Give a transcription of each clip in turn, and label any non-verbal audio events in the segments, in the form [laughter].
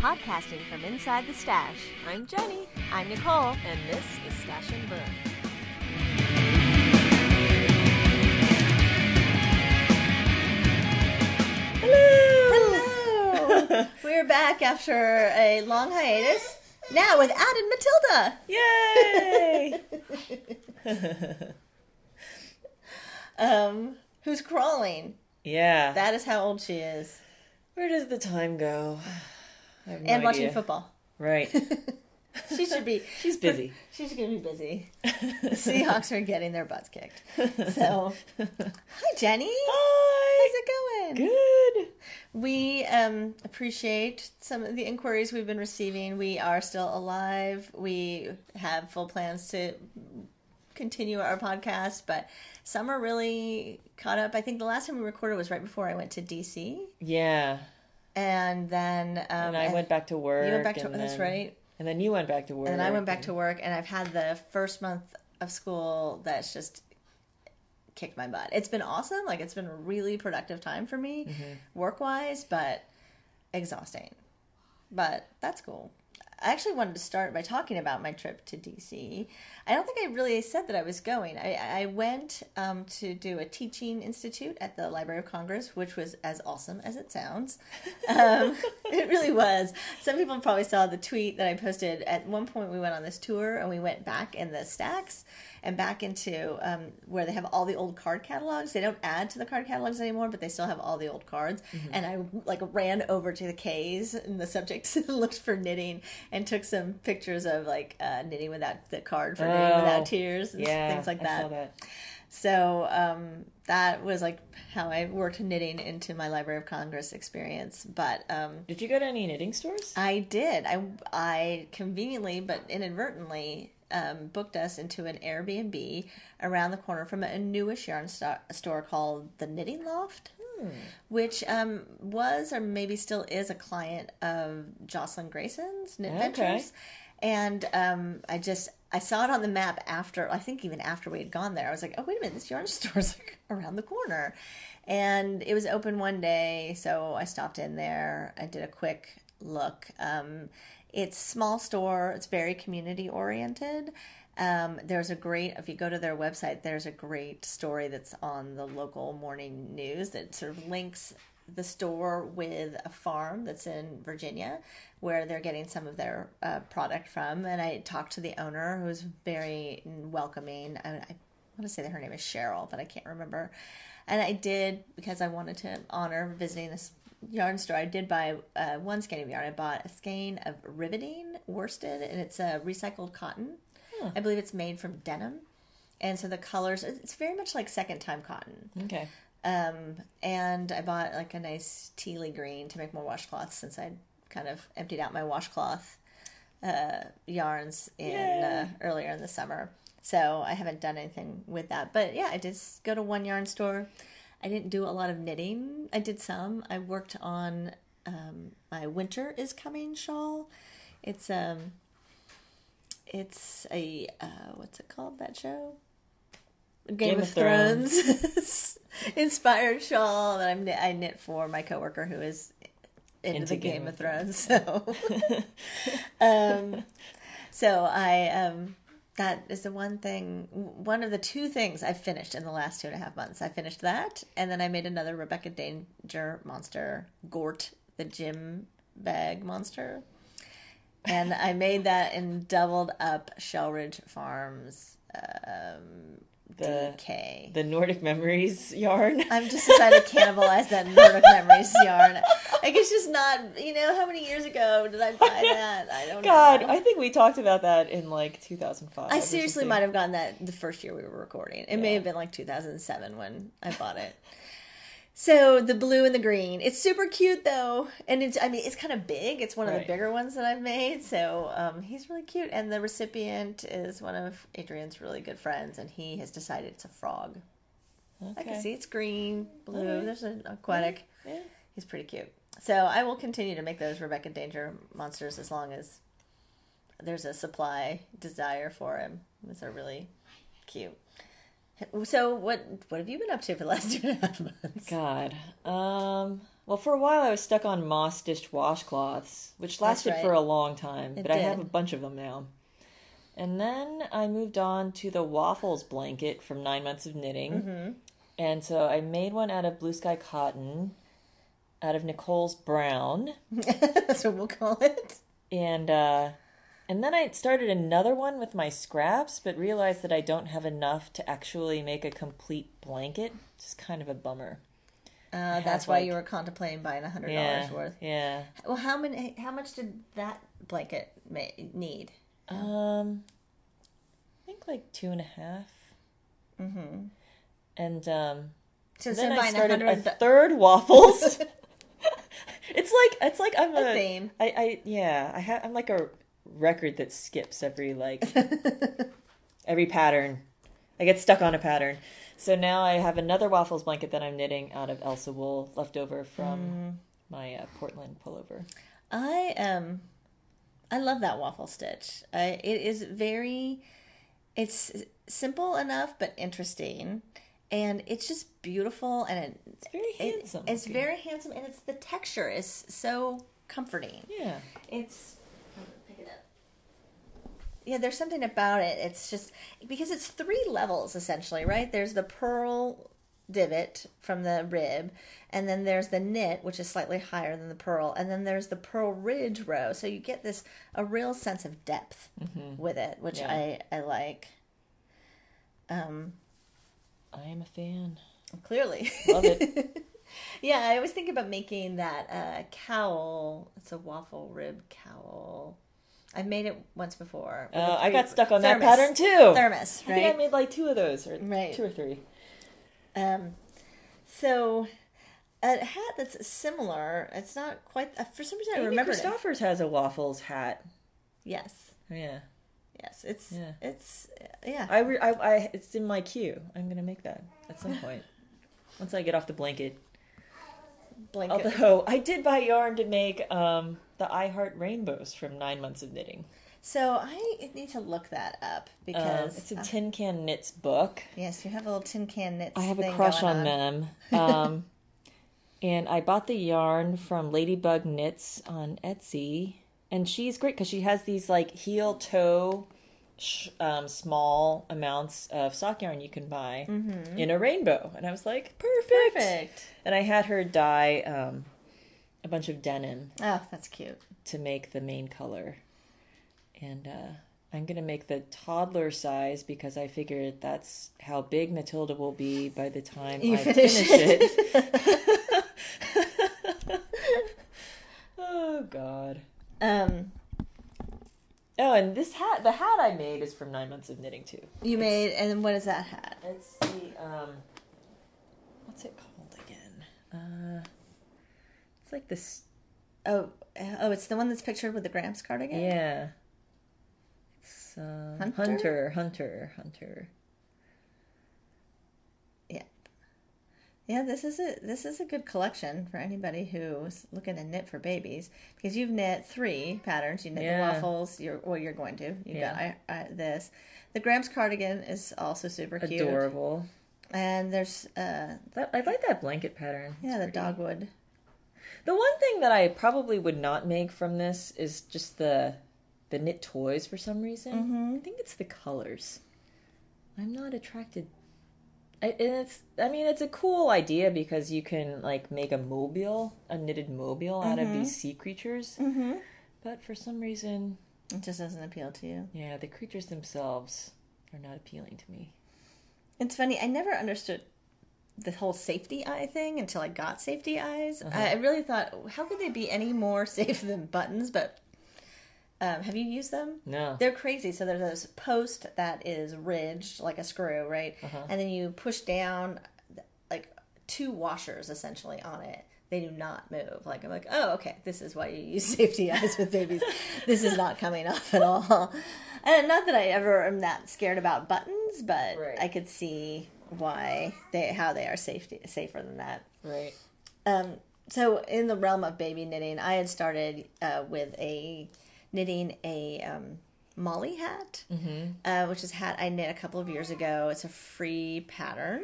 Podcasting from inside the stash. I'm Jenny, I'm Nicole. and this is Stash and Burn. Hello! Hello. [laughs] [laughs] We're back after a long hiatus. Now with added Matilda. Yay! [laughs] Um, who's crawling. yeah. That is how old she is. Where does the time go? No and watching football. Right. [laughs] She should be. [laughs] She's busy. She's to be busy. [laughs] The Seahawks are getting their butts kicked. So, hi, Jenny. Hi. How's it going? Good. We um, appreciate some of the inquiries we've been receiving. We are still alive. We have full plans to continue our podcast, but summer really caught up. I think the last time we recorded was right before I went to DC, Yeah. And then um, And I went back to work. You went back to and that's right, And then you went back to work. and I went back to work, and I've had the first month of school that's just kicked my butt. It's been awesome. Like it's been a really productive time for me, Mm-hmm. work wise, but exhausting. But that's cool. I actually wanted to start by talking about my trip to DC. I don't think I really said that I was going. I, I went um, to do a teaching institute at the Library of Congress, which was as awesome as it sounds. Um, [laughs] it really was. Some people probably saw the tweet that I posted. At one point, we went on this tour and we went back in the stacks and back into um, where they have all the old card catalogs. They don't add to the card catalogs anymore, but they still have all the old cards. And I like ran over to the K's and the subjects [laughs] and looked for knitting and took some pictures of like uh, knitting without the card for knitting Oh, without tears and Yeah. things like I that. saw that. So um, that was like how I worked knitting into my Library of Congress experience. But um, Did you go to any knitting stores? I did. I I conveniently but inadvertently um, booked us into an Airbnb around the corner from a newish yarn sto- store called the Knitting Loft, which um, was or maybe still is a client of Jocelyn Grayson's Knit Okay. Ventures. And um, I just I saw it on the map after I think even after we had gone there. I was like, oh wait a minute, this yarn [laughs] store's like around the corner, and it was open one day, so I stopped in there. I did a quick look. Um, it's small store. It's very community oriented. Um, there's a great if you go to their website. There's a great story that's on the local morning news that sort of links the store with a farm that's in Virginia where they're getting some of their uh, product from. And I talked to the owner who's very welcoming. I, I want to say that her name is Cheryl, but I can't remember. And I did because I wanted to honor visiting this yarn store. I did buy uh, one skein of yarn. I bought a skein of riveting worsted, and it's a recycled cotton. I believe it's made from denim. And so the colors, it's very much like second time cotton. Okay. Um, and I bought like a nice tealy green to make more washcloths since I'd kind of emptied out my washcloth uh, yarns in uh, earlier in the summer. So I haven't done anything with that. But yeah, I did go to one yarn store. I didn't do a lot of knitting. I did some. I worked on um, my winter is coming shawl. It's um, it's a uh, what's it called that show? Game, Game of, of Thrones, [laughs] inspired shawl that I'm I knit for my coworker who is into, Into the Game Game, of of Thrones. So, [laughs] um, so I um, that is the one thing, one of the two things I've finished in the last two and a half months. I finished that, and then I made another Rebecca Danger monster, Gort, the gym bag monster. And I made that in doubled up Shelridge Farms um, The DK. the Nordic Memories yarn. [laughs] I'm just decided to cannibalize that [laughs] Nordic Memories yarn. Like it's just not, you know, how many years ago did I buy [laughs] that? I don't God, know. I think we talked about that in like 2005. I seriously might have gotten that the first year we were recording. It may have been like 2007 when I bought it. So the blue and the green, it's super cute though, and it's I mean it's kind of big. It's one of the bigger ones that I've made. So um, he's really cute, and the recipient is one of Adrian's really good friends, and he has decided it's a frog. I can see it's green, blue. There's an aquatic. Yeah. He's pretty cute. So I will continue to make those Rebecca Danger monsters as long as there's a supply desire for him. Those are really cute. So what what have you been up to for the last [laughs] two and a half months? God. Um. Well, for a while I was stuck on moss stitched washcloths, which lasted right. for a long time, It but I have a bunch of them now. And then I moved on to the waffles blanket from nine months of knitting. Mm-hmm. And so I made one out of blue sky cotton, out of Nicole's brown, [laughs] That's what we'll call it. and uh, and then I started another one with my scraps, but realized that I don't have enough to actually make a complete blanket. Just kind of a bummer. Uh, that's why like- you were contemplating buying a hundred Yeah, dollars worth. yeah. Well, how many? How much did that blanket need? Um, I think like two and a half. Mm-hmm. And um, So then I started a third waffles. [laughs] [laughs] it's like it's like I'm A a, theme. I, I yeah I ha- I'm like a record that skips every like [laughs] every pattern. I get stuck on a pattern. So now I have another waffles blanket that I'm knitting out of Elsa wool left over from Mm. my uh, Portland pullover. I um, I love that waffle stitch. I, it is very, it's simple enough but interesting, and it's just beautiful and it, It's very it- handsome. it's looking. very handsome and it's the texture is so comforting. yeah. It's it. Yeah, there's something about it. It's just because it's three levels essentially, right? There's the purl divot from the rib, and then there's the knit, which is slightly higher than the purl, and then there's the purl ridge row. So you get this a real sense of depth with it, which Yeah. I I like. Um, I am a fan. clearly, Love it. [laughs] Yeah, I always think about making that uh, cowl. It's a waffle rib cowl. I've made it once before. Uh, I got stuck on that pattern too. Thermos, right? I think I made like two of those, or Right. two or three. Um, so a hat that's similar. It's not quite. Uh, for some reason, I Amy remember. Christoffers has a waffles hat. Yes, Yeah, yes. It's Yeah. it's yeah. I, re- I, I, it's in my queue. I'm gonna make that at some point [laughs] once I get off the blanket. Blanket. Although I did buy yarn to make um, the I Heart Rainbows from Nine Months of Knitting. so I need to look that up Um, because it's a uh, Tin Can Knits book. yes, you have a little tin can knits. I have a crush going on them. [laughs] Um, and I bought the yarn from Ladybug Knits on Etsy, and she's great because she has these like heel toe. Sh- um, small amounts of sock yarn you can buy in a rainbow, and I was like, perfect. Mm-hmm. Perfect. And I had her dye um, a bunch of denim Oh, that's cute. to make the main color. And uh, I'm going to make the toddler size because I figured that's how big Matilda will be by the time You I finish finish, it. [laughs] oh, God. Um, Oh, and this hat, the hat I made is from Nine Months of Knitting, too. you made and what is that hat? It's the, um, what's it called again? Uh, it's like this, Oh, oh, it's the one that's pictured with the Gramps cardigan. yeah. It's, uh, Hunter? Hunter, Hunter, Hunter. Yeah, this is a this is a good collection for anybody who's looking to knit for babies because you've knit three patterns. You knit Yeah. the waffles. You're well, you're going to. You Yeah. got I, I, this. The Gramps cardigan is also super cute. Adorable. And there's uh That, I like that blanket pattern. yeah the dogwood. The one thing that I probably would not make from this is just the the knit toys for some reason. Mm-hmm. I think it's the colors. I'm not attracted. I, and it's I mean it's a cool idea because you can like make a mobile, a knitted mobile out of these sea creatures. Mm-hmm. But for some reason, It just doesn't appeal to you. yeah, the creatures themselves are not appealing to me. It's funny. I never understood the whole safety eye thing um, have you used them? No. They're crazy. So there's this post that is ridged like a screw, right? Uh-huh. And then you push down like two washers essentially on it. They do not move. Like I'm like, oh, okay, this is why you use [laughs] safety eyes with babies. this is not coming off at all. And not that I ever am that scared about buttons, but Right. I could see why they how they are safety safer than that. Right. Um, so in the realm of baby knitting, I had started uh, with a knitting a um, Molly hat, uh, which is a hat I knit a couple of years ago. It's a free pattern,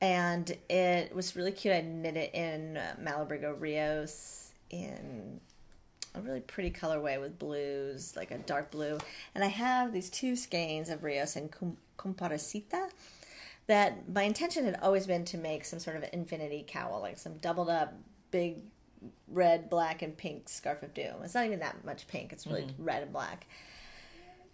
and it was really cute. I knit it in uh, Malabrigo Rios in a really pretty colorway with blues, like a dark blue. And I have these two skeins of Rios and Com- Comparecita that my intention had always been to make some sort of infinity cowl, like some doubled up big red, black, and pink scarf of doom. It's not even that much pink, it's really red and black.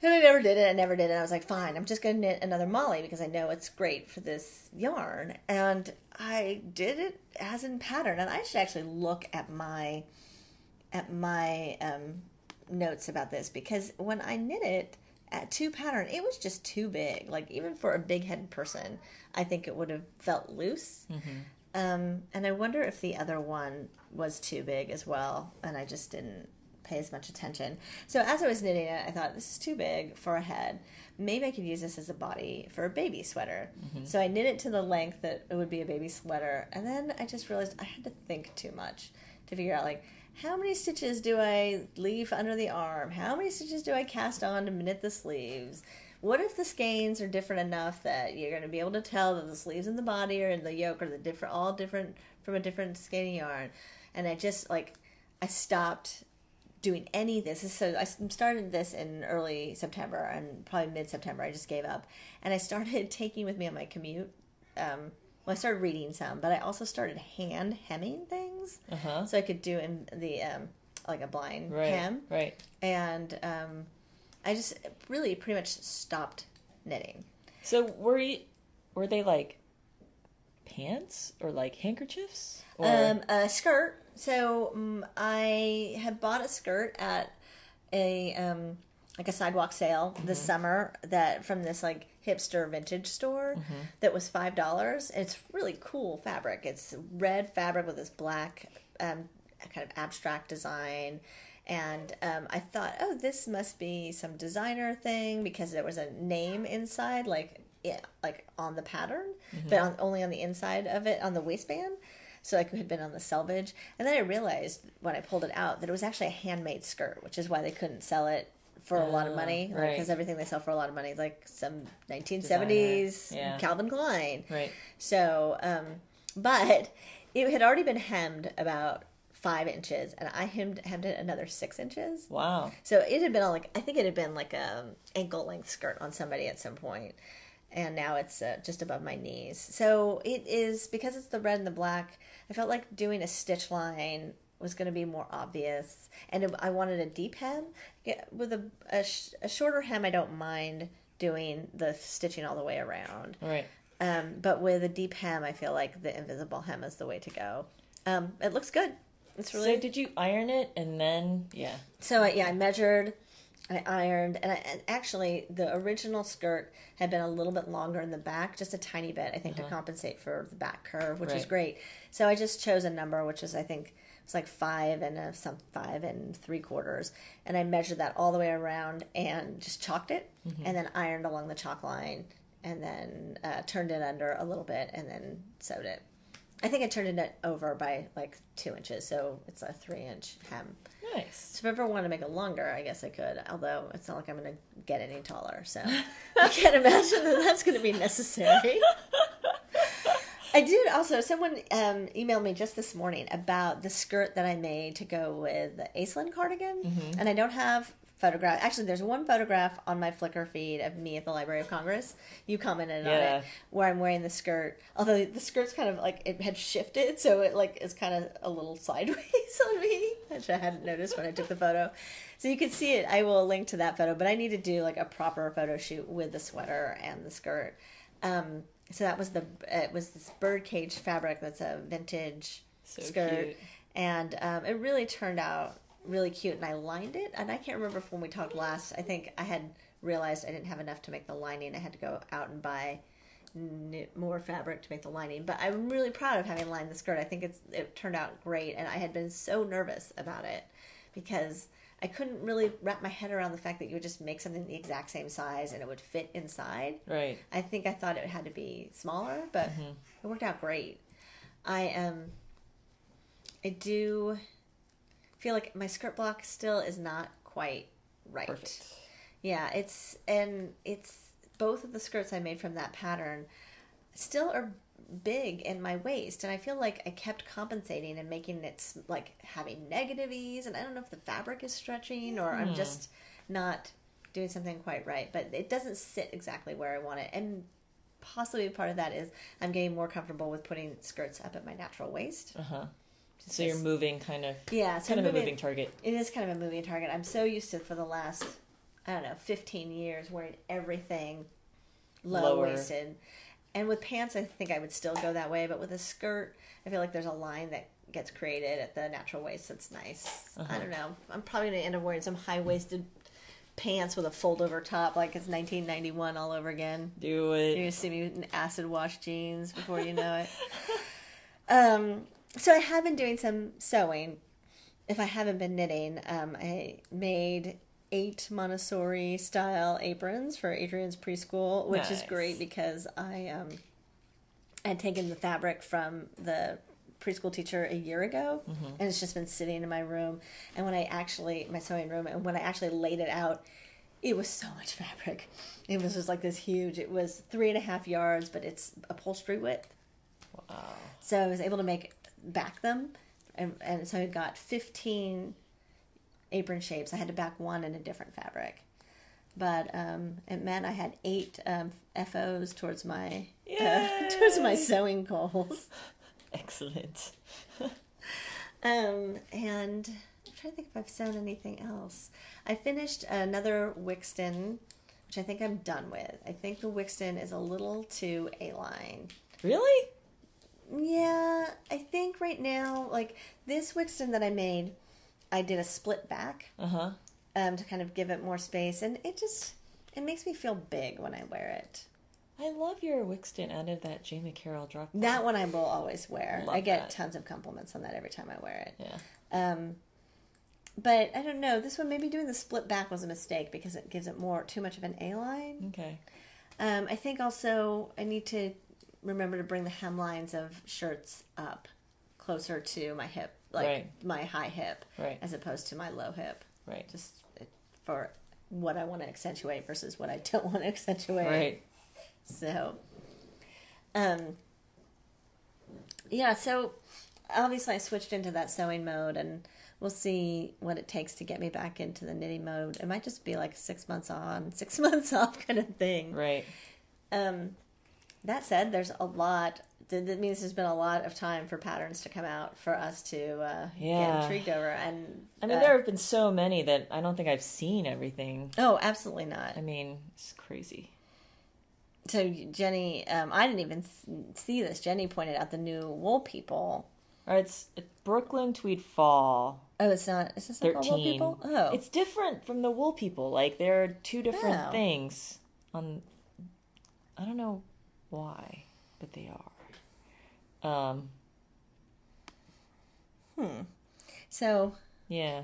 And I never did it. I never did it. I was like, fine, I'm just going to knit another Molly because I know it's great for this yarn. And I did it as in pattern. And I should actually look at my at my um, notes about this because when I knit it at two pattern, it was just too big. Like even for a big headed person, I think it would have felt loose. Um, and I wonder if the other one was too big as well, and I just didn't pay as much attention. So as I was knitting it, I thought this is too big for a head. Maybe I could use this as a body for a baby sweater. So I knit it to the length that it would be a baby sweater, and then I just realized I had to think too much to figure out like how many stitches do I leave under the arm? How many stitches do I cast on to knit the sleeves? What if the skeins are different enough that you're going to be able to tell that the sleeves and the body or in the yoke are the different, all different from a different skein yarn? And I just like, I stopped doing any of this. So I started this in early September and probably mid September. I just gave up, and I started [laughs] taking with me on my commute. Um, well, I started reading some, but I also started hand hemming things, Uh-huh. so I could do in the um, like a blind Right. hem Right. and um, I just really pretty much stopped knitting. So were you, were they like pants or like handkerchiefs? Or Um, a skirt. So um, I had bought a skirt at a um, like a sidewalk sale this summer that from this like hipster vintage store that was five dollars. It's really cool fabric. It's red fabric with this black um, kind of abstract design. And um, I thought, oh, this must be some designer thing because there was a name inside, like yeah, like on the pattern, but on, only on the inside of it on the waistband. So like it had been on the selvage, and then I realized when I pulled it out that it was actually a handmade skirt, which is why they couldn't sell it for a lot of Oh, money, right. because everything they sell for a lot of money is like some 1970s yeah. Calvin Klein. right. So, um, but it had already been hemmed about five inches, and I hemmed hemmed it another six inches. Wow. So it had been on like I think it had been like a ankle length skirt on somebody at some point, and now it's uh, just above my knees. So it is because it's the red and the black. I felt like doing a stitch line was going to be more obvious, and it, I wanted a deep hem Yeah, with a, a sh- a shorter hem. I don't mind doing the stitching all the way around. Right. Um, but with a deep hem, I feel like the invisible hem is the way to go. Um, it looks good. It's really So did you iron it and then yeah. so I, yeah, I measured, I ironed, and, I, and actually the original skirt had been a little bit longer in the back, just a tiny bit, I think, to compensate for the back curve, which is great. So I just chose a number, which is I think it was like five and a, some five and three quarters, and I measured that all the way around and just chalked it, and then ironed along the chalk line, and then uh, turned it under a little bit, and then sewed it. I think I turned it over by like two inches, so it's a three inch hem. Nice. So if I ever want to make it longer, I guess I could. Although it's not like I'm going to get any taller, so [laughs] I can't imagine that that's going to be necessary. I did also. Someone um, emailed me just this morning about the skirt that I made to go with the Aislinn cardigan, and I don't have photograph. Actually, there's one photograph on my Flickr feed of me at the Library of Congress. You commented on it where I'm wearing the skirt. Although the skirt's kind of like it had shifted, so it like is kind of a little [laughs] sideways on me, which I hadn't noticed when I took the photo. So you can see it. I will link to that photo, but I need to do like a proper photo shoot with the sweater and the skirt. Um, so that was the it was this birdcage fabric that's a vintage So skirt, cute. and um, it really turned out really cute. And I lined it, and I can't remember if when we talked last. I think I had realized I didn't have enough to make the lining. I had to go out and buy more fabric to make the lining. But I'm really proud of having lined the skirt. I think it's it turned out great, and I had been so nervous about it because I couldn't really wrap my head around the fact that you would just make something the exact same size and it would fit inside. Right. I think I thought it had to be smaller, but it worked out great. I um I do feel like my skirt block still is not quite right. Perfect. Yeah, it's and it's both of the skirts I made from that pattern still are big in my waist, and I feel like I kept compensating and making it like having negative ease. And I don't know if the fabric is stretching or I'm just not doing something quite right, but it doesn't sit exactly where I want it. And possibly part of that is I'm getting more comfortable with putting skirts up at my natural waist. Uh huh. So you're moving kind of. Yeah, so Kind of a moving- target. It is kind of a moving target. I'm so used to for the last, I don't know, 15 years wearing everything low waisted. And with pants, I think I would still go that way. But with a skirt, I feel like there's a line that gets created at the natural waist that's nice. I don't know. I'm probably going to end up wearing some high waisted pants with a fold over top like it's 1991 all over again. Do it. You're gonna see me in acid wash jeans before you know it. [laughs] um, so I have been doing some sewing. If I haven't been knitting, um, I made eight Montessori style aprons for Adrian's preschool, which is great because I um, had taken the fabric from the preschool teacher a year ago and it's just been sitting in my room. And when i actually my sewing room and when i actually laid it out it was so much fabric. It was just like this huge it was three and a half yards but it's upholstery width. Wow. so i was able to make back them and, and so i got 15 apron shapes i had to back one in a different fabric but um, it meant i had eight um, fos towards my uh, [laughs] towards my sewing goals Excellent. [laughs] Um, and I'm trying to think if I've sewn anything else. I finished another Wiksten, which I think I'm done with. I think the Wiksten is a little too A line. Really? Yeah, I think right now, like this Wiksten that I made, I did a split back Uh huh. um, to kind of give it more space, and it just it makes me feel big when I wear it. I love your Wiksten out of that Jamie Carroll drop. That one I will always wear. Love I get that. tons of compliments on that every time I wear it. Yeah. Um, but I don't know. This one, maybe doing the split back was a mistake because it gives it more too much of an A line. Okay. Um, I think also I need to remember to bring the hemlines of shirts up closer to my hip, like Right. my high hip, Right. as opposed to my low hip, Right. just for what I want to accentuate versus what I don't want to accentuate. Right. So, um, yeah, so obviously I switched into that sewing mode and we'll see what it takes to get me back into the knitting mode. It might just be like six months on, [laughs] six months off kind of thing. Right. Um, that said, there's a lot. That means there's been a lot of time for patterns to come out for us to uh, get intrigued over. And I mean, uh, there have been so many that I don't think I've seen everything. oh, absolutely not. I mean, it's crazy. So Jenny, um, I didn't even see this. Jenny pointed out the new wool people. It's, it's Brooklyn Tweed Fall Oh, it's not. Is this not called wool people? Oh, It's different from the wool people. Like, there are two different Oh. things on. I don't know why, but they are. Um, hmm. so yeah,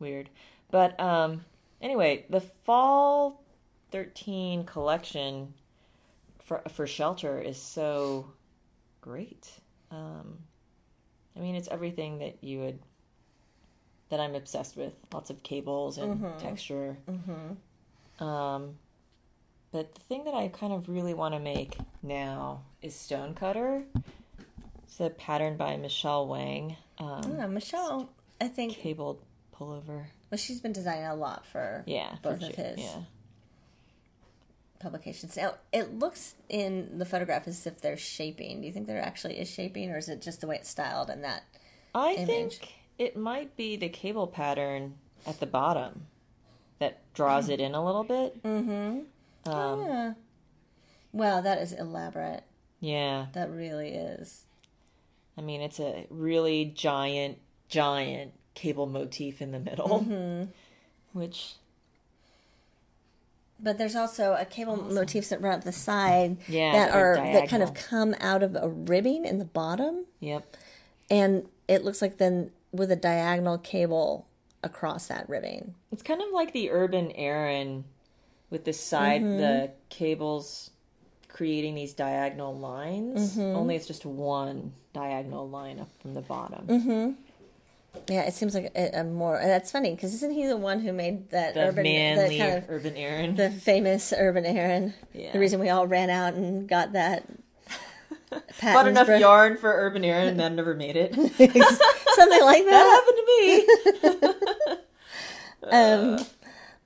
weird. But um, anyway, the fall thirteen collection for for shelter is so great. Um, I mean, it's everything that you would that I'm obsessed with. Lots of cables and texture. Mm-hmm. Um, but the thing that I kind of really want to make now is Stonecutter. It's a pattern by Michele Wang. Um, yeah, Michele, I think cabled pullover. well, she's been designing a lot for Yeah, for both of sure. his Yeah, publications. Now, it looks in the photograph as if they're shaping. Do you think there actually is shaping, or is it just the way it's styled and that? I Image. think it might be the cable pattern at the bottom that draws it in a little bit. Mm-hmm. Um, yeah. Wow, that is elaborate. yeah, That really is. I mean it's a really giant, giant cable motif in the middle, Mm-hmm. which But there's also a cable motifs that run up the side Yeah, that are that kind of come out of a ribbing in the bottom, yep, and it looks like then with a diagonal cable across that ribbing. it's kind of like the Urban Aran with the side Mm-hmm. the cables creating these diagonal lines. Mm-hmm. Only it's just one diagonal line up from the bottom. Mm-hmm. Yeah, it seems like a, a more. That's funny because isn't he the one who made that The urban, manly the kind of Urban Aran. the famous urban Aran? Yeah. The reason we all ran out and got that [laughs] Bought enough yarn for Urban Aran and then never made it. [laughs] something like that that. happened to me. [laughs] Um,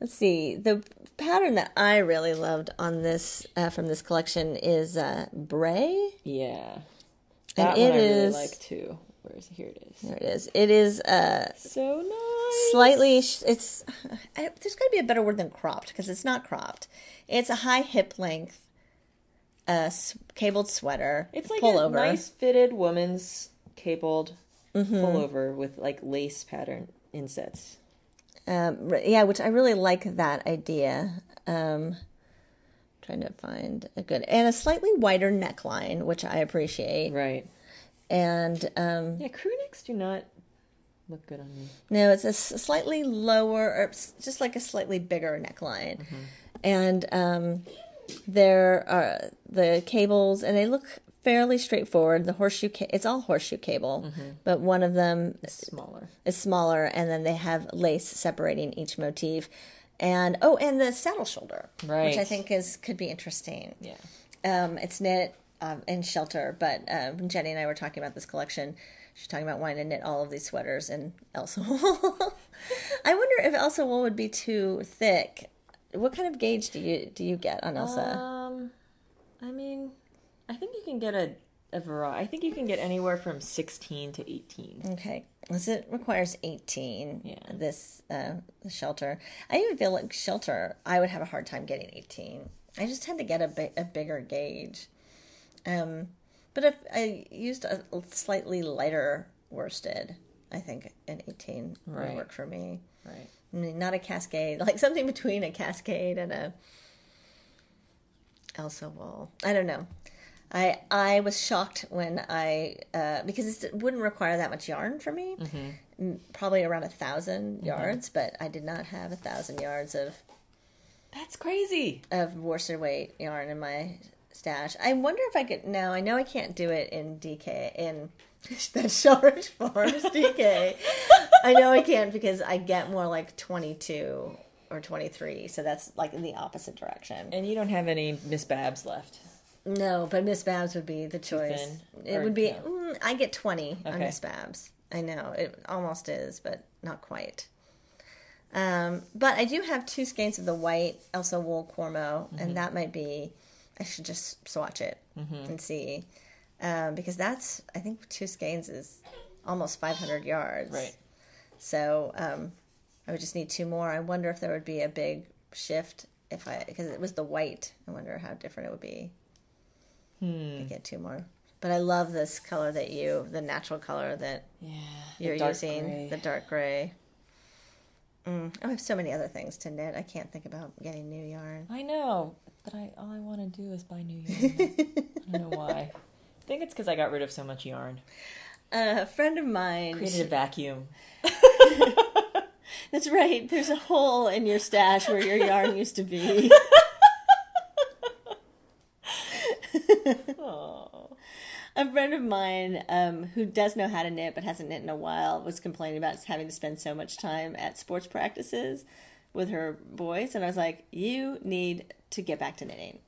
let's see. The pattern that I really loved on this uh, from this collection is uh, Bray. Yeah. And That it one I really is- like too. Where is it? Here it is. There it is. It is uh, So nice. slightly. It's [sighs] I, there's got to be a better word than cropped because it's not cropped. It's a high hip length, uh, cabled sweater. It's like pullover. a nice fitted woman's cabled Mm-hmm. pullover with like lace pattern insets. Um, yeah, which I really like that idea. Um, trying to find a good and a slightly wider neckline, which I appreciate. Right. And um, Yeah, crew necks do not look good on me. no, it's a slightly lower, or just like a slightly bigger neckline. And um, there are the cables, and they look fairly straightforward. The horseshoe, ca- it's all horseshoe cable, but one of them is Smaller. is smaller, and then they have lace separating each motif. And oh, and the saddle shoulder, right. which I think is could be interesting. Yeah. Um, it's knit um, in shelter, but uh, when Jenny and I were talking about this collection, she's talking about wanting to knit all of these sweaters in Elsa wool. [laughs] I wonder if Elsa wool would be too thick. What kind of gauge do you do you get on Elsa? Um, I mean, I think you can get a a variety. I think you can get anywhere from sixteen to eighteen. Okay, because it requires eighteen. Yeah. This uh, shelter. I even feel like shelter. I would have a hard time getting eighteen. I just tend to get a bi- a bigger gauge. Um, but if I used a slightly lighter worsted, I think an eighteen Right. would work for me. Right. I mean, not a cascade, [laughs] like something between a cascade and a Elsa wool. I don't know. I I was shocked when I uh, because it wouldn't require that much yarn for me. M- Probably around a 1000 mm-hmm. yards, but I did not have a thousand yards of That's crazy. of worsted weight yarn in my stash. I wonder if I could. No, I know I can't do it in DK in [laughs] that Shelridge Farms [laughs] DK. I know I can't because I get more like twenty two or twenty three, so that's like in the opposite direction. And you don't have any Miss Babs left. No, but Miss Babs would be the choice. It Or would be. no? Mm, I get twenty on Miss Babs. I know it almost is, but not quite. Um, but I do have two skeins of the white Elsa wool Cormo, Mm-hmm. and that might be. I should just swatch it and see, um, because that's I think two skeins is almost five hundred yards. Right. So um, I would just need two more. I wonder if there would be a big shift if I because it was the white. I wonder how different it would be. Hmm. to get two more. But I love this color that you, the natural color that Yeah. you're dark using, gray. the dark gray. Mm. Oh, I have so many other things to knit. I can't think about getting new yarn. I know, but I all I want to do is buy new yarn. [laughs] I don't know why. I think it's because I got rid of so much yarn. Uh, a friend of mine. Created a vacuum. [laughs] That's right. There's a hole in your stash where your yarn used to be. [laughs] Oh. A friend of mine um, who does know how to knit but hasn't knit in a while was complaining about having to spend so much time at sports practices with her boys. And I was like, You need to get back to knitting.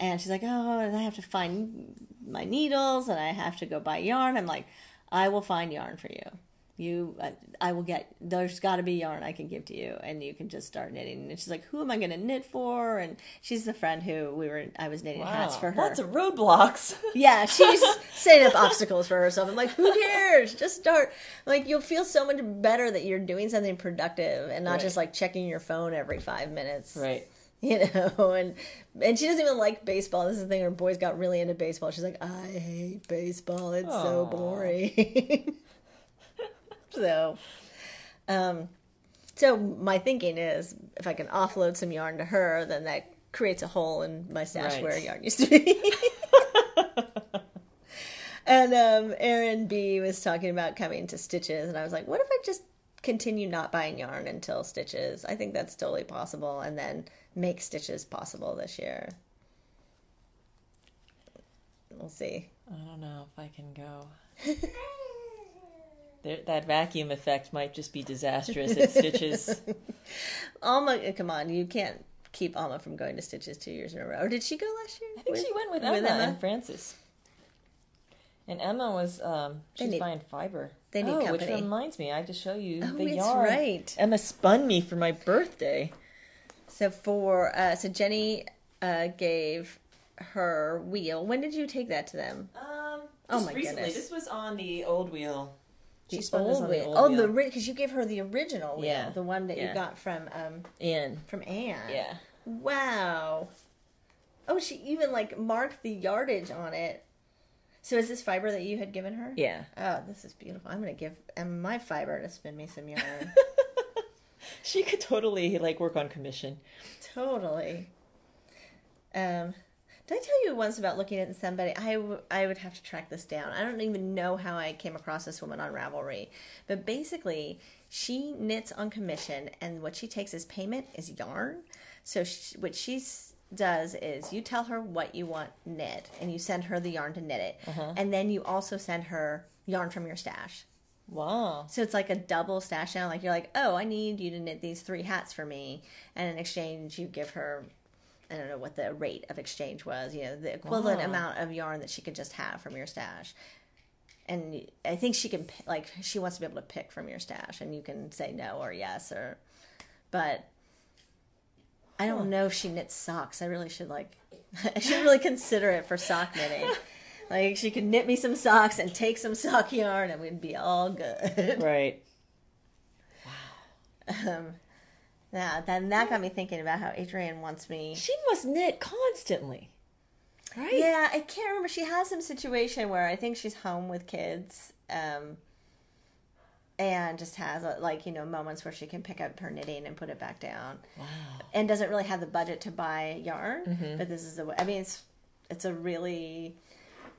And she's like, Oh, I have to find my needles and I have to go buy yarn. I'm like, I will find yarn for you. You, I, I will get. There's got to be yarn I can give to you, and you can just start knitting. And she's like, "Who am I going to knit for?" And she's the friend who we were. I was knitting hats for her. Lots of roadblocks. [laughs] Yeah, she's setting up obstacles for herself. I'm like, who cares? Just start. Like, you'll feel so much better that you're doing something productive and not Right. just like checking your phone every five minutes. right. [laughs] You know, and and she doesn't even like baseball. This is the thing. Her boys got really into baseball. She's like, I hate baseball. It's so boring. [laughs] so, um, so my thinking is, if I can offload some yarn to her, then that creates a hole in my stash Right. where yarn used to be. [laughs] and um, Aaron B was talking about coming to Stitches, and I was like, what if I just continue not buying yarn until Stitches? I think that's totally possible, and then make Stitches possible this year. We'll see. I don't know if I can go. [laughs] There, that vacuum effect might just be disastrous at Stitches. [laughs] Alma, come on, you can't keep Alma from going to Stitches two years in a row. Or did she go last year? I think she went with Emma, and Francis. And Emma was um she's need- buying fiber. they need oh, which reminds me, I have to show you Oh, the it's yarn. right. Emma spun me for my birthday. So for uh, so Jenny uh, gave her wheel. When did you take that to them? Um, Oh my recently. goodness. This was on the old wheel. She The spun this on wheel. the old oh, wheel. the because you gave her the original wheel, Yeah. the one that you got from um in. from Anne. Yeah. Wow. Oh, she even like marked the yardage on it. So is this fiber that you had given her? Yeah. Oh, this is beautiful. I'm gonna give Emma my fiber to spin me some yarn. [laughs] She could totally like work on commission. totally. Um, did I tell you once about looking at somebody? I, w- I would have to track this down. I don't even know how I came across this woman on Ravelry, but basically, she knits on commission, and what she takes as payment is yarn. So sh what she does is you tell her what you want knit, and you send her the yarn to knit it, uh-huh. and then you also send her yarn from your stash. Wow. So it's like a double stash down. Like you're like, oh, I need you to knit these three hats for me, and in exchange, you give her, I don't know what the rate of exchange was. You know, the equivalent Wow. amount of yarn that she could just have from your stash. And I think she can like she wants to be able to pick from your stash, and you can say no or yes or, but I don't know if she knits socks. I really should like, [laughs] I should really consider it for sock knitting. [laughs] Like she could knit me some socks and take some sock yarn, and we'd be all good. Right. [laughs] Um, yeah, then that got me thinking about how Adrienne wants me. She must knit constantly. Right? Yeah, I can't remember. She has some situation where I think she's home with kids, um, and just has uh, like you know moments where she can pick up her knitting and put it back down, Wow. and doesn't really have the budget to buy yarn. But this is the way. I mean, it's it's a really,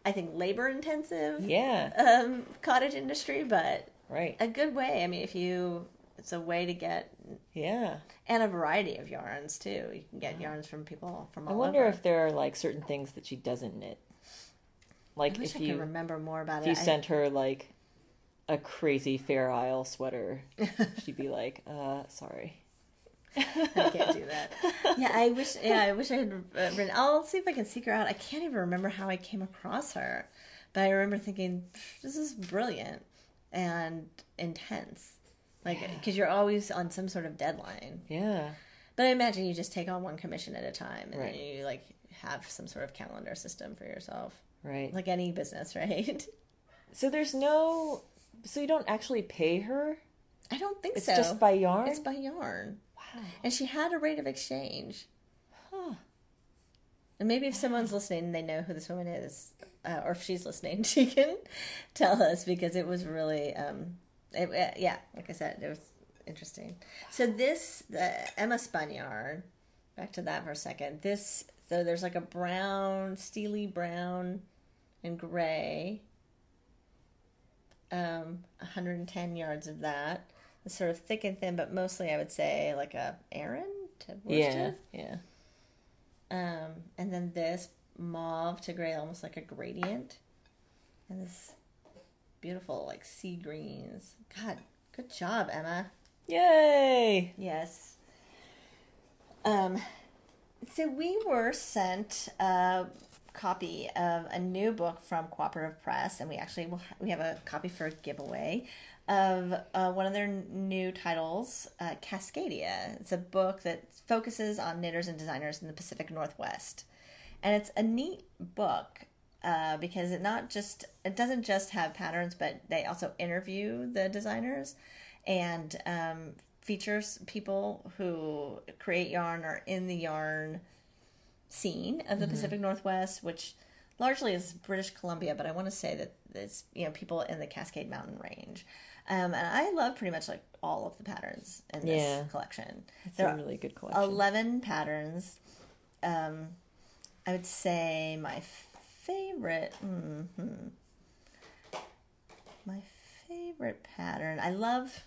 I think, labor intensive Yeah. um, cottage industry, but Right. a good way. I mean, if you, it's a way to get Yeah. and a variety of yarns too. You can get yarns from people from I wonder over. if there are like certain things that she doesn't knit. Like if I you remember more about if it. you I- sent her like a crazy Fair Isle sweater, [laughs] she'd be like, "Uh, sorry." I can't do that. [laughs] Yeah, I wish. Yeah, I wish I had uh, written. I'll see if I can seek her out. I can't even remember how I came across her, but I remember thinking, "This is brilliant and intense." Like, because you're always on some sort of deadline. Yeah. But I imagine you just take on one commission at a time, and Right. then you like have some sort of calendar system for yourself, Right. like any business, [laughs] right? so there's no. So you don't actually pay her. I don't think It's so. It's just by yarn. It's by yarn. wow. And she had a rate of exchange. Huh. And maybe if someone's listening they know who this woman is, uh, or if she's listening, [laughs] she can tell us because it was really, um, it, uh, yeah, like I said, it was interesting. So this, the Emma spun yarn, back to that for a second. This, so there's like a brown, steely brown and gray, um, 110 yards of that. It's sort of thick and thin, but mostly I would say like a Aran to Yeah. Yeah. Um, and then this mauve to gray, almost like a gradient. And this beautiful, like sea greens. God, good job, Emma. Yay! Yes. Um, so we were sent a copy of a new book from Cooperative Press, and we actually will we have a copy for a giveaway of uh, one of their new titles, uh, Cascadia. It's a book that focuses on knitters and designers in the Pacific Northwest, and it's a neat book. Uh, because it not just it doesn't just have patterns, but they also interview the designers and um, features people who create yarn or in the yarn scene of the Pacific Northwest, which largely is British Columbia, but I want to say that it's you know people in the Cascade Mountain Range. Um, and I love pretty much like all of the patterns in this Yeah. collection. It's There a really good collection. 11 patterns. Um, I would say my favorite. mhm. My favorite pattern. I love.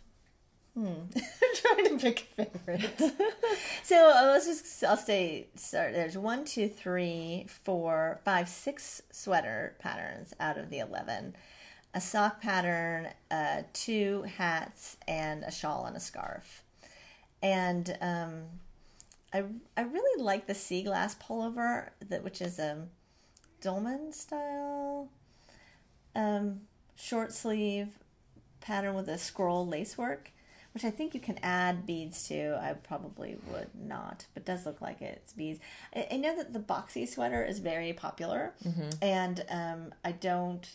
Hmm. [laughs] I'm trying to pick a favorite. [laughs] so uh, let's just. I'll stay. Start. There's one, two, three, four, five, six sweater patterns out of the eleven. A sock pattern, uh, two hats, and a shawl and a scarf. And um, I I really like the sea glass pullover that which is a dolman style. um, short sleeve pattern with a scroll lace work, which I think you can add beads to. I probably would not, but it does look like it's beads. I, I know that the boxy sweater is very popular, and um, I don't.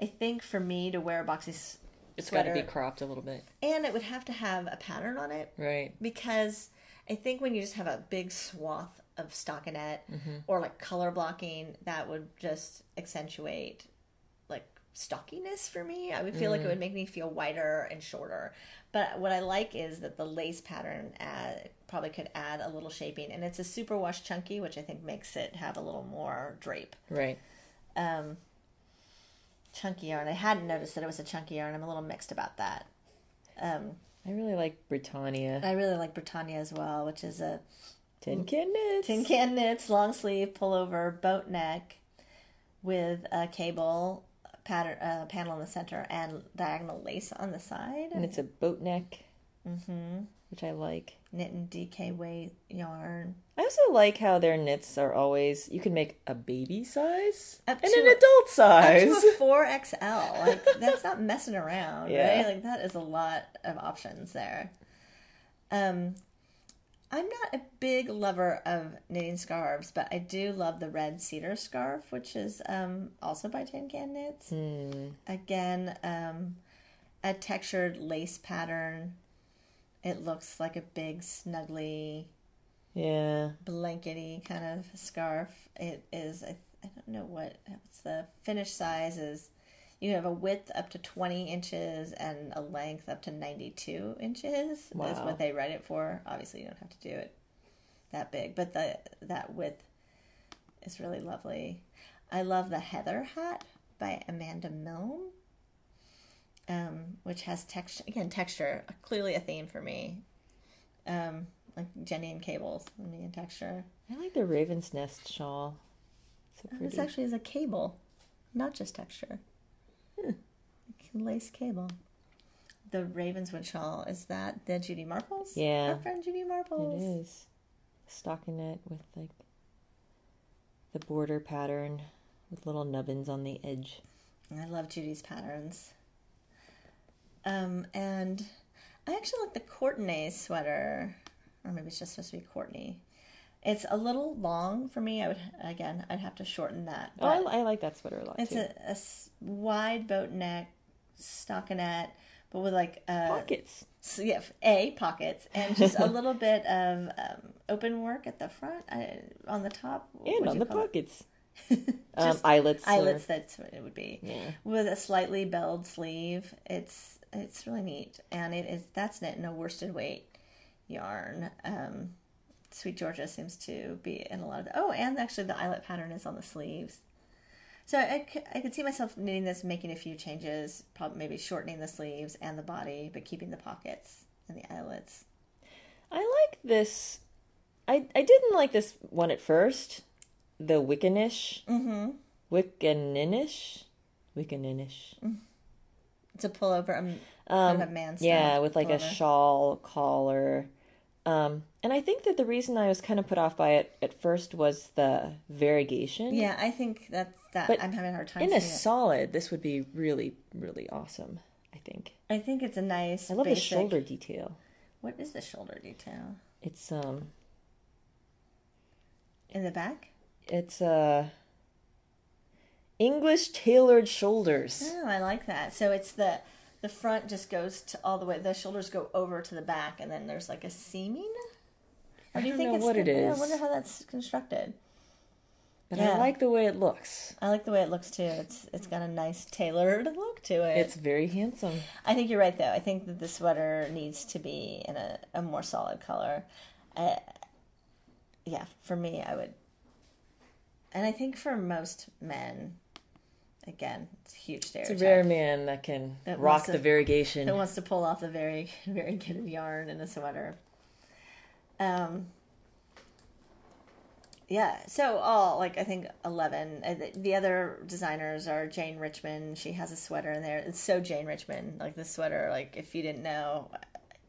I think for me to wear a boxy s- It's got to be cropped a little bit. and it would have to have a pattern on it Right. because I think when you just have a big swath of stockinette or like color blocking, that would just accentuate like stockiness for me. I would feel like it would make me feel wider and shorter. But what I like is that the lace pattern add, probably could add a little shaping, and it's a super wash chunky, which I think makes it have a little more drape. Right. Um, chunky yarn. I hadn't noticed that it was a chunky yarn. I'm a little mixed about that. Um, I really like Britannia. I really like Britannia as well, which is a Tin can knits. tin can knits, long sleeve, pullover, boat neck, with a cable pattern uh, panel in the center and diagonal lace on the side. And it's a boat neck, mm-hmm. which I like. knit and DK weight yarn. I also like how their knits are always, you can make a baby size Up and to an a- adult Up size. to a four XL. Like that's not [laughs] messing around, Yeah. right? Like that is a lot of options there. Um, I'm not a big lover of knitting scarves, but I do love the red cedar scarf, which is um, also by Tin Can Knits. Hmm. Again, um, a textured lace pattern. It looks like a big, snuggly, yeah. blankety kind of scarf. It is, I, I don't know what, what's the finished size is. You have a width up to 20 inches and a length up to 92 inches is what they write it for. Obviously, you don't have to do it that big, but the that width is really lovely. I love the Heather hat by Amanda Milne, um, which has texture again texture, clearly a theme for me. Um, like Jenny and Cables, I mean texture. I like the Raven's Nest shawl. So pretty. This actually is a cable, not just texture. Lace cable. The Ravenswood shawl is that the Judy Marples? Yeah. our friend Judy Marples. It is. Stockinette with like the border pattern with little nubbins on the edge. I love Judy's patterns. Um, and I actually like the Courtenay sweater, or maybe it's just supposed to be Courtney. It's a little long for me. I would again, I'd have to shorten that. Oh, I, I like that sweater a lot it's a, a wide boat neck stockinette, but with like a Pockets. So, yeah, a pockets and just a [laughs] little bit of um, open work at the front, I, on the top, And on the pockets. [laughs] um, Just eyelets. or- eyelets. That's what it would be. Yeah. With a slightly belled sleeve. It's it's really neat, and it is that's knit in a worsted weight yarn. Um, Sweet Georgia seems to be in a lot of. The, oh, and actually the eyelet pattern is on the sleeves. So I could see myself knitting this, making a few changes, probably maybe shortening the sleeves and the body, but keeping the pockets and the eyelets. I like this. I I didn't like this one at first. The Wiccanish. Mm-hmm. Wickaninnish. Wickaninnish. It's a pullover, um, Um, a man yeah, with like a shawl collar. Um, and I think that the reason I was kind of put off by it at first was the variegation. Yeah, I think that's that But I'm having a hard time. In a it. solid, this would be really, really awesome. I think. I think it's a nice. I love basic, the shoulder detail. What is the shoulder detail It's um, in the back? it's uh, English tailored shoulders. Oh, I like that. So it's the the front just goes to all the way. The shoulders go over to the back, and then there's like a seaming. Or I don't know what it I wonder how that's constructed. But Yeah. I like the way it looks. I like the way it looks too. It's it's got a nice tailored look to it. It's very handsome. I think you're right though. I think that the sweater needs to be in a, a more solid color. I, yeah, for me, I would. And I think for most men, again, it's a huge It's a rare man that can That rock wants the variegation. that wants to pull off the very [laughs] very good yarn in a sweater. Um. Yeah, so all like I think eleven. Uh, The other designers are Jane Richmond. She has a sweater in there. It's so Jane Richmond. Like the sweater, like if you didn't know,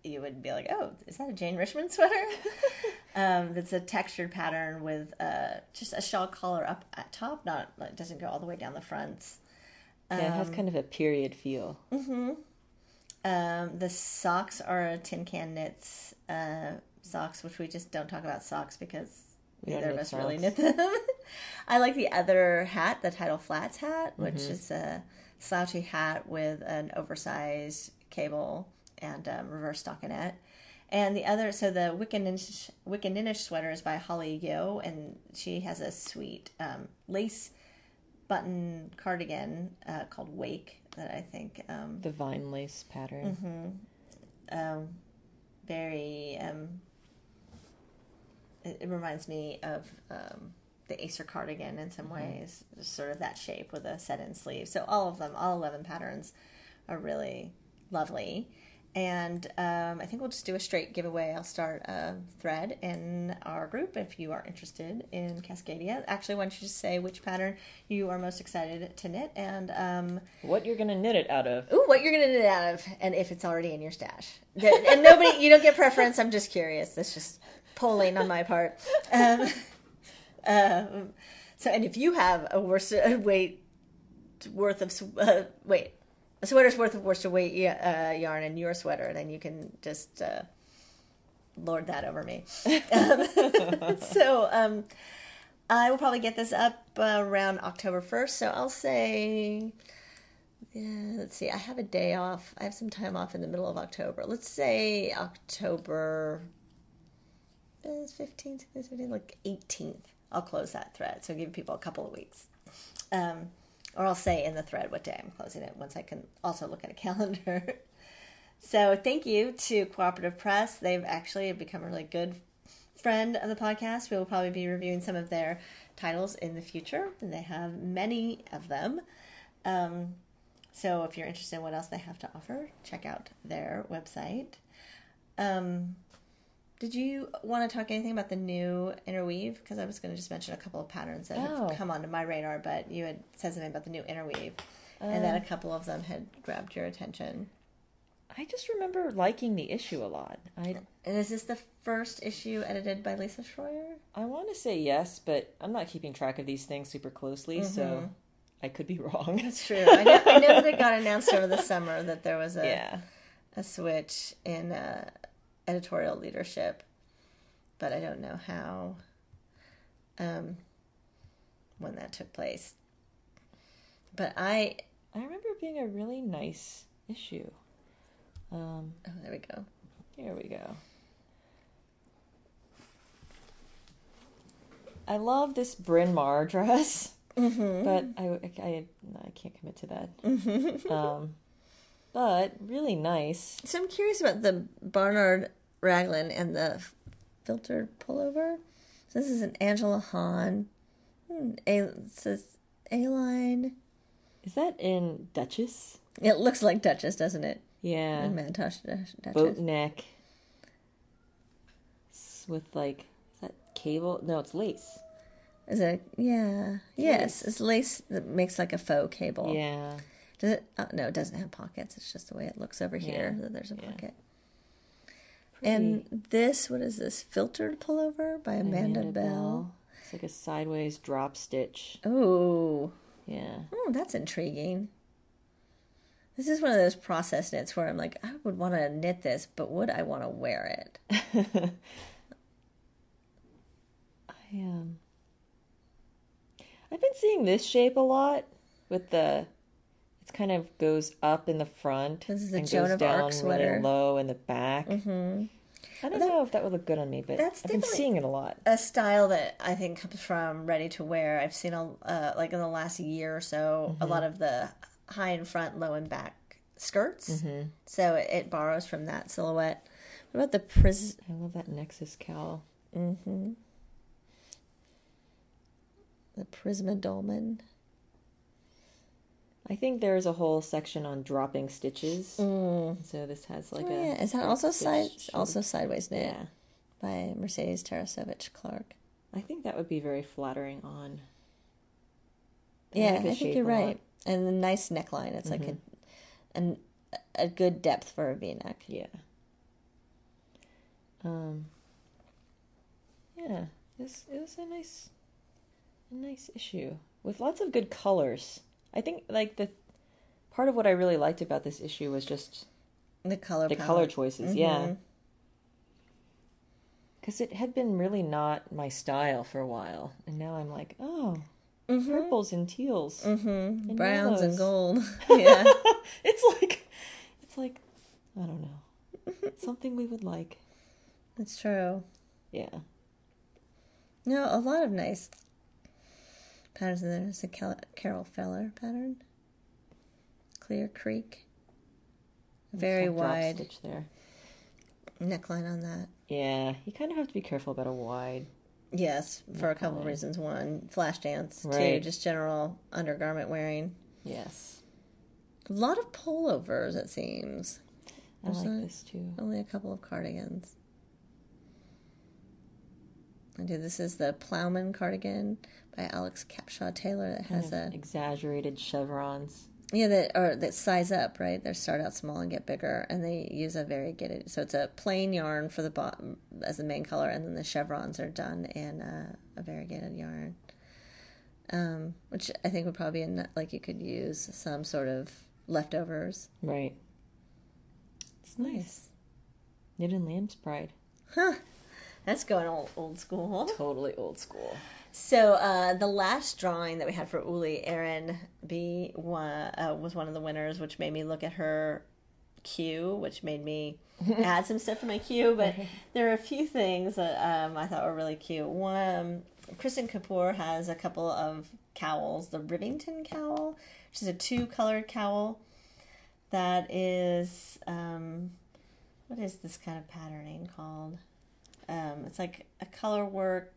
you would be like, "Oh, is that a Jane Richmond sweater?" [laughs] um, that's a textured pattern with uh, just a shawl collar up at top. Not like doesn't go all the way down the fronts. Yeah, it has kind of a period feel. Um, the socks are Tin Can Knits uh, socks, which we just don't talk about socks because We neither of us really knit them. [laughs] I like the other hat, the Tidal Flats hat, which Mm-hmm. is a slouchy hat with an oversized cable and um, reverse stockinette. And the other, so the Wickaninnish, Wickaninnish sweater is by Holli Yeoh, and she has a sweet um, lace button cardigan uh, called Wake that I think um, The vine lace pattern. um, very. Um, it, it reminds me of um, the Acer cardigan in some ways, just sort of that shape with a set-in sleeve. So all of them, all eleven patterns, are really lovely. And um, I think we'll just do a straight giveaway. I'll start a thread in our group if you are interested in Cascadia. Actually, why don't you just say which pattern you are most excited to knit and um, What you're gonna knit it out of? Ooh, what you're gonna knit out of, and if it's already in your stash. And nobody, you don't get preference. I'm just curious. That's just polling on my part. Um, [laughs] um, so, and if you have a worsted weight worth of uh, wait, a sweater's worth of worsted weight uh, yarn in your sweater, then you can just uh, lord that over me. Um, [laughs] so, um, I will probably get this up uh, around October 1st. So I'll say yeah, let's see. I have a day off. I have some time off in the middle of October. Let's say October uh, 15th, 15th, like 18th. I'll close that thread. So give people a couple of weeks. Um, or I'll say in the thread what day I'm closing it once I can also look at a [laughs] calendar. so thank you to Cooperative Press. They've actually become a really good friend of the podcast. We will probably be reviewing some of their titles in the future, and they have many of them. Um, so if you're interested in what else they have to offer, check out their website. Um, did you want to talk anything about the new interweave? Because I was going to just mention a couple of patterns that Oh. have come onto my radar, but you had said something about the new interweave, and that a couple of them had grabbed your attention. I just remember liking the issue a lot. I And is this the first issue edited by Lisa Schroyer? I want to say yes, but I'm not keeping track of these things super closely, so I could be [laughs] wrong. It's true. I know, I know that it got announced over the summer that there was a [laughs] yeah. a switch in uh, editorial leadership, but I don't know how, um, when that took place. But I, I remember being a really nice issue. Um, oh, there we go. here we go. I love this Bryn Mawr dress, but I, I, I can't commit to that. Um, but really nice. So I'm curious about the Barnard raglan and the filtered pullover. So this is an Angela Hahn. Hmm, A, it says A-line. Is that in Duchess? It looks like Duchess, doesn't it? Yeah. Madtosh Duchess. boat neck S- with like is that cable no it's lace Is it? Yeah. Yes, it's lace that makes like a faux cable. yeah Does it? Oh, no, it doesn't have pockets. It's just the way it looks over here Yeah. that there's a Yeah. pocket. And this, what is this? Filtered pullover by Amanda, Bell. it's like a sideways drop stitch Oh, yeah oh, that's intriguing. This is one of those process knits where I'm like, I would want to knit this, but would I want to wear it? [laughs] i um i've been seeing this shape a lot with the it kind of goes up in the front This is a and Joan goes of down Arc sweater. really low in the back mm-hmm. i don't know if that would look good on me but That's i've been seeing it a lot a style that I think comes from ready to wear. I've seen a uh, like in the last year or so a lot of the high in front, low in back skirts. So it, it borrows from that silhouette. What about the pris? i love that nexus cowl The Prisma Dolman. I think there's a whole section on dropping stitches. So this has like Oh, a yeah, is that also side also sideways knit Yeah, by Mercedes Tarasovich Clark? I think that would be very flattering on. Yeah, I think you're a lot. Mm-hmm. right. And the nice neckline. It's like a an, a good depth for a V-neck. Yeah. Um. Yeah, this it was a nice, a nice issue with lots of good colors. I think like the part of what I really liked about this issue was just The color. the palette. color choices. Yeah. Because it had been really not my style for a while, and now I'm like, oh, purples and teals, mm-hmm. browns and gold. [laughs] [laughs] yeah. it's like, it's like, I don't know, [laughs] something we would like. That's true. Yeah. No, a lot of nice patterns in there. There's a Carol Feller pattern. Clear Creek. Very wide stitch there. neckline on that. Yeah, you kind of have to be careful about a wide. Yes, for a couple of reasons. One, flash dance. Right. Two, just general undergarment wearing. Yes, A lot of pullovers, it seems. I like a- this too. Only a couple of cardigans. I do. This is the Plowman cardigan by Alex Capshaw Taylor that has a Exaggerated chevrons. yeah that or that size up right. They start out small and get bigger, and they use a variegated. So it's a plain yarn for the bottom as the main color, and then the chevrons are done in a, a variegated yarn. Um, which I think would probably be like you could use some sort of leftovers. Right. It's nice. Knit and Lamb's Pride. That's going old old school. Totally old school. So uh, the last drawing that we had for Uli, Erin B one, uh, was one of the winners, which made me look at her queue, which made me [laughs] add some stuff to my queue. But there are a few things that um, I thought were really cute. One, um, Kristen Kapur has a couple of cowls. The Rivington cowl, which is a two colored cowl that is um, what is this kind of patterning called? Um, it's like a color work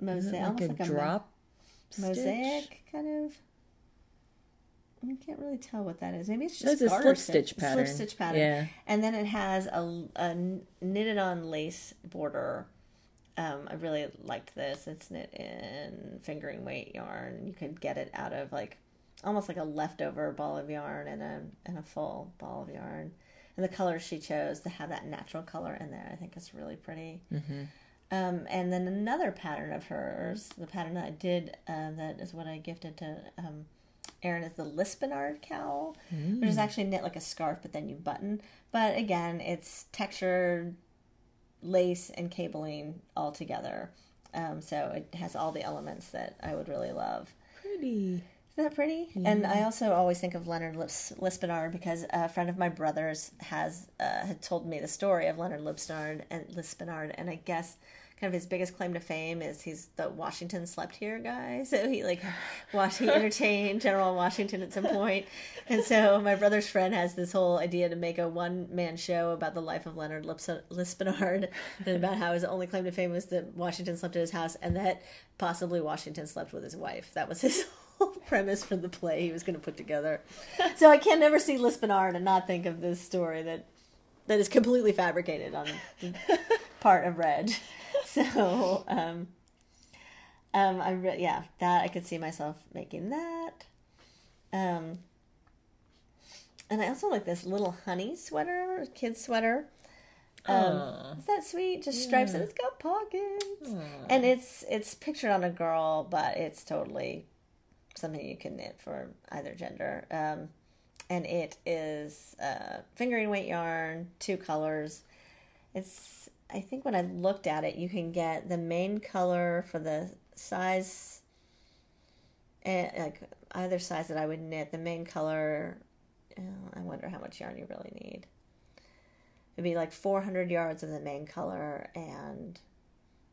mosaic, like a mo- drop mosaic kind of. I can't really tell what that is. Maybe it's just a slip stitch, stitch pattern. Slip stitch pattern. Yeah. And then it has a, a knitted on lace border. Um, I really liked this. It's knit in fingering weight yarn. You could get it out of like almost like a leftover ball of yarn and a and a full ball of yarn. And the color she chose to have that natural color in there, I think is really pretty. Um, and then another pattern of hers, the pattern that I did, uh, that is what I gifted to um, Erin, is the Lispenard cowl, which is actually knit like a scarf, but then you button. But again, it's textured lace and cabling all together. Um, so it has all the elements that I would really love. Pretty. Isn't that pretty? And I also always think of Leonard Lips- Lispenard because a friend of my brother's has uh, had told me the story of Leonard Lispenard and Lispenard, and I guess kind of his biggest claim to fame is he's the Washington slept here guy. [laughs] So he like watched he entertained [laughs] General Washington at some point. point, and so my brother's friend has this whole idea to make a one man show about the life of Leonard Lips- Lispenard [laughs] and about how his only claim to fame was that Washington slept at his house and that possibly Washington slept with his wife. That was his whole [laughs] premise for the play he was going to put together. so I can never see Lispenard and not think of this story that that is completely fabricated on the [laughs] part of Reg. [laughs] So, um, um, I re- yeah, that I could see myself making that. Um, and I also like this little honey sweater, kid sweater. Um, is that sweet? Just stripes and it's got pockets, and it's it's pictured on a girl, but it's totally something you can knit for either gender. Um, and it is uh, fingering weight yarn, two colors. It's I think when I looked at it, you can get the main color for the size, and like either size that I would knit. The main color, oh, I wonder how much yarn you really need. It'd be like 400 yards of the main color and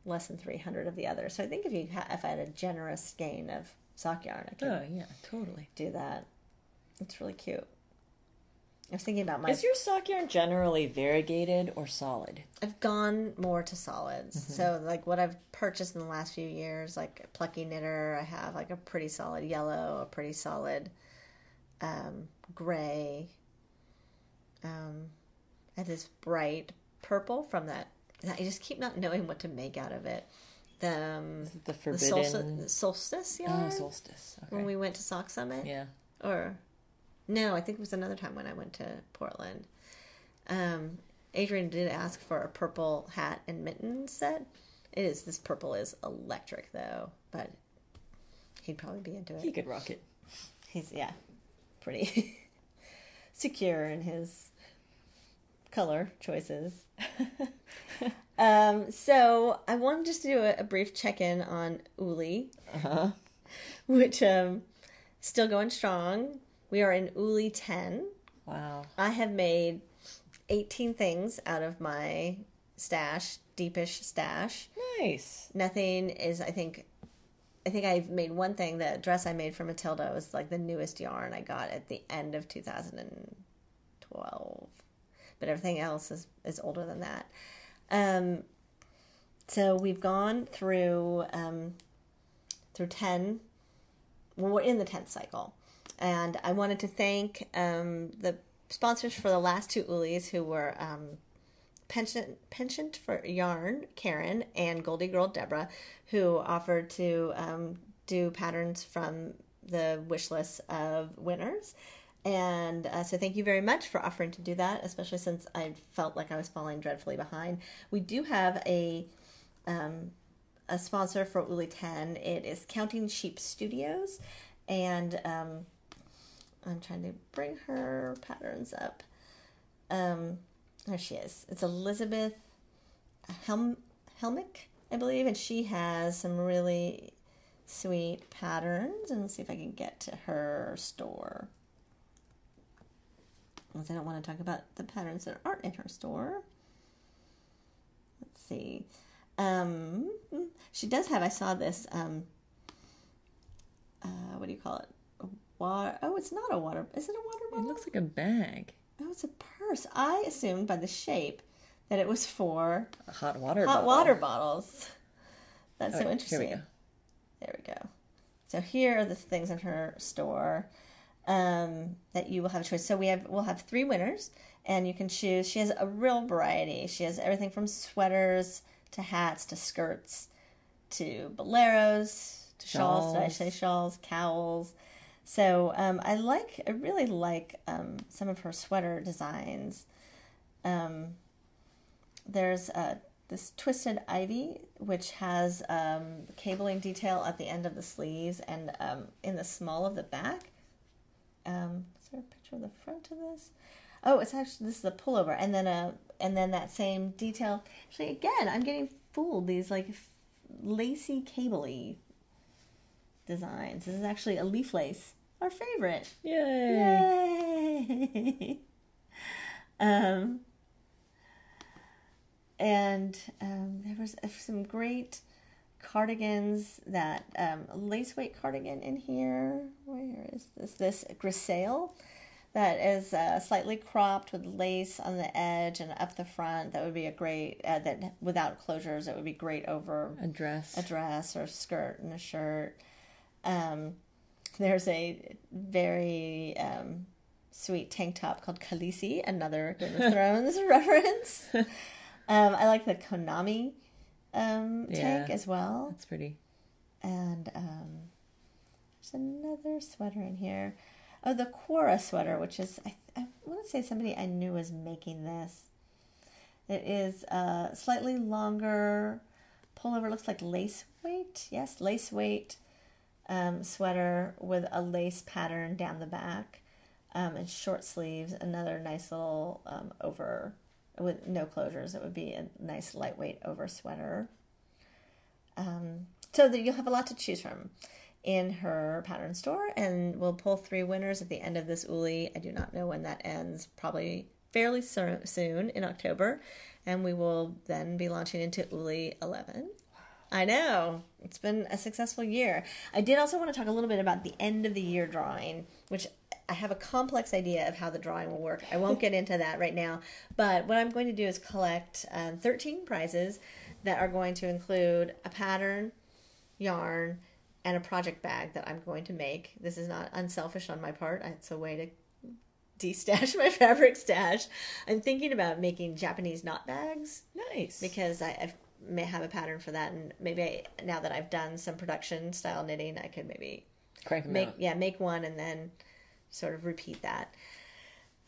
less than 300 of the other. So I think if you ha- if I had a generous skein of sock yarn, I could Oh yeah, totally. do that. It's really cute. I was thinking about my. Is your sock yarn generally variegated or solid? I've gone more to solids. So like what I've purchased in the last few years, like Plucky Knitter, I have like a pretty solid yellow, a pretty solid um, gray. Um, I have this bright purple from that. I just keep not knowing what to make out of it. The um, The the forbidden solstice, solstice yarn oh, solstice. Okay. when we went to Sock Summit. yeah. or no, I think it was another time when I went to Portland. Um, Adrian did ask for a purple hat and mitten set. It is this purple is electric though, but he'd probably be into it. He could rock it. He's yeah, pretty [laughs] secure in his color choices. [laughs] um, so I wanted just to do a, a brief check in on Uli, Uh-huh. [laughs] which um, still going strong. We are in Uli ten. Wow. I have made 18 things out of my stash, deepish stash. Nice. Nothing is, I think, I think I've made one thing. The dress I made for Matilda was like the newest yarn I got at the end of 2012. But everything else is, is older than that. Um, so we've gone through um, through 10 well, we're in the 10th cycle. And I wanted to thank um, the sponsors for the last two Ulis who were um, Penchant for Yarn, Karen, and Goldie Girl Deborah, who offered to um, do patterns from the wish list of winners. And uh, so, thank you very much for offering to do that, especially since I felt like I was falling dreadfully behind. We do have a um, a sponsor for Uli 10. It is Counting Sheep Studios. And um, I'm trying to bring her patterns up. Um, there she is. It's Elizabeth Helm- Helmick, I believe. And she has some really sweet patterns. And let's see if I can get to her store. Because I don't want to talk about the patterns that aren't in her store. Let's see. Um, she does have. I saw this. Um, uh, what do you call it? A water. Oh, it's not a water. Is it a water bottle? It looks like a bag. Oh, it's a purse. I assumed by the shape that it was for A hot water hot bottle. water bottles. That's Oh, so Here interesting. we go. There we go. So here are the things in her store um, that you will have a choice. So we have we'll have three winners, and you can choose. She has a real variety. She has everything from sweaters to hats to skirts to boleros to shawls. Did I Shawls. say shawls? Cowls. So um, I like. I really like um, some of her sweater designs. Um, there's uh, this twisted ivy, which has um, cabling detail at the end of the sleeves and um, in the small of the back. Um, is there a picture of the front of this? Oh, it's actually this is a pullover, and then a and then that same detail. Actually, again, I'm getting fooled. These like f- lacy, cabley designs. This is actually a leaf lace, our favorite. Yay. Yay! [laughs] um, and um, there was uh, some great cardigans that um, lace weight cardigan in here. Where is this? This grisaille that is uh, slightly cropped with lace on the edge and up the front. That would be a great uh, that without closures. It would be great over A dress. a dress or a skirt and a shirt. Um, there's a very um, sweet tank top called Khaleesi, another Game of [laughs] Thrones [laughs] reference. Um, I like the Konami um, tank Yeah. as well. That's pretty. And um, there's another sweater in here. Oh, the Quora sweater, which is, I, I want to say somebody I knew was making this. It is a slightly longer pullover, looks like lace weight. Yes, lace weight um, sweater with a lace pattern down the back um, and short sleeves. Another nice little um, over with no closures. It would be a nice lightweight over sweater. Um, so that you'll have a lot to choose from in her pattern store, and we'll pull three winners at the end of this Uli. I do not know when that ends. Probably fairly so- soon in October, and we will then be launching into Uli 11. I know. It's been a successful year. I did also want to talk a little bit about the end of the year drawing, which I have a complex idea of how the drawing will work. I won't get into that right now, but what I'm going to do is collect um, 13 prizes that are going to include a pattern, yarn, and a project bag that I'm going to make. This is not unselfish on my part. It's a way to de-stash [laughs] my fabric stash. I'm thinking about making Japanese knot bags Nice. because I I've, may have a pattern for that, and maybe I, now that I've done some production style knitting, I could maybe Crank them make out. yeah make one and then sort of repeat that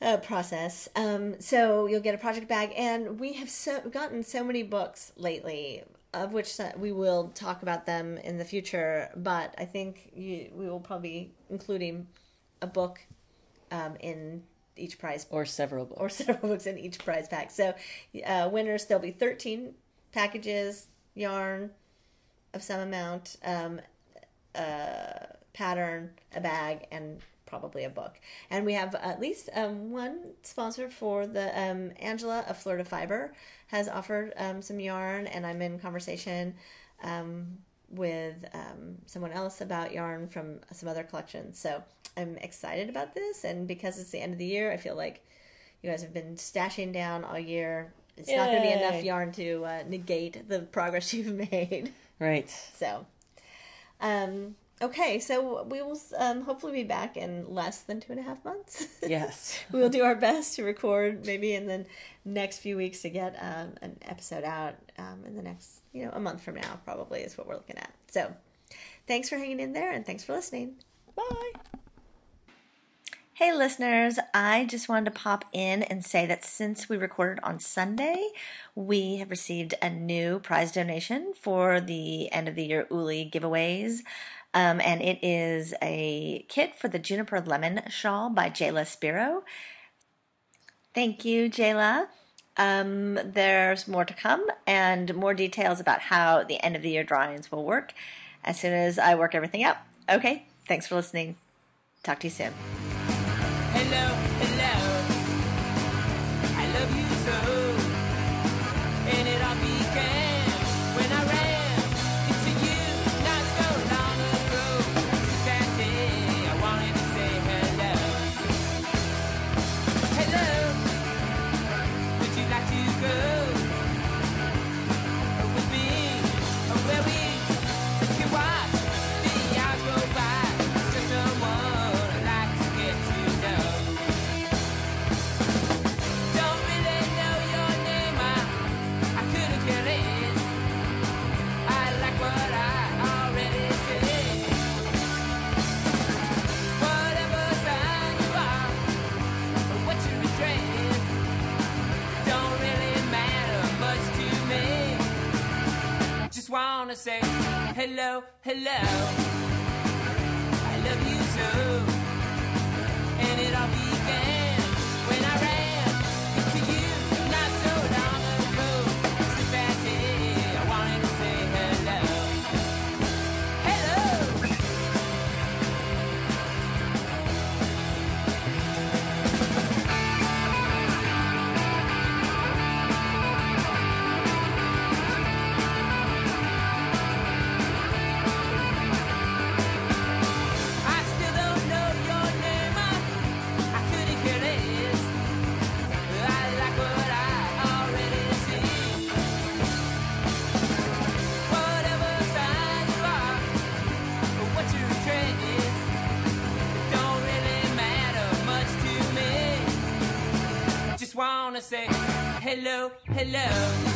uh, process. Um, so you'll get a project bag, and we have so gotten so many books lately, of which uh, we will talk about them in the future. But I think you, we will probably be including a book um, in each prize Or several books. or [laughs] several books in each prize pack. So, uh, winners there'll be thirteen packages, yarn of some amount, um, a pattern, a bag, and probably a book. And we have at least um, one sponsor for the um, Angela of Florida Fiber has offered um, some yarn, and I'm in conversation um, with um, someone else about yarn from some other collections. So I'm excited about this, and because it's the end of the year, I feel like you guys have been stashing down all year. It's not going to be enough yarn to uh, negate the progress [laughs] you've made. right. So, um, okay, so we will um, hopefully be back in less than two and a half months. [laughs] Yes. we will do our best to record maybe in the next few weeks to get um, an episode out um, in the next, you know, a month from now, probably is what we're looking at. So, thanks for hanging in there and thanks for listening. Bye. Hey, listeners, I just wanted to pop in and say that since we recorded on Sunday, we have received a new prize donation for the end of the year Uli giveaways. Um, and it is a kit for the Juniper Lemon Shawl by Jayla Spiro. Thank you, Jayla. Um, there's more to come and more details about how the end of the year drawings will work as soon as I work everything out. Okay, thanks for listening. Talk to you soon. Hello, hello. Wanna say hello, hello. Hello, hello.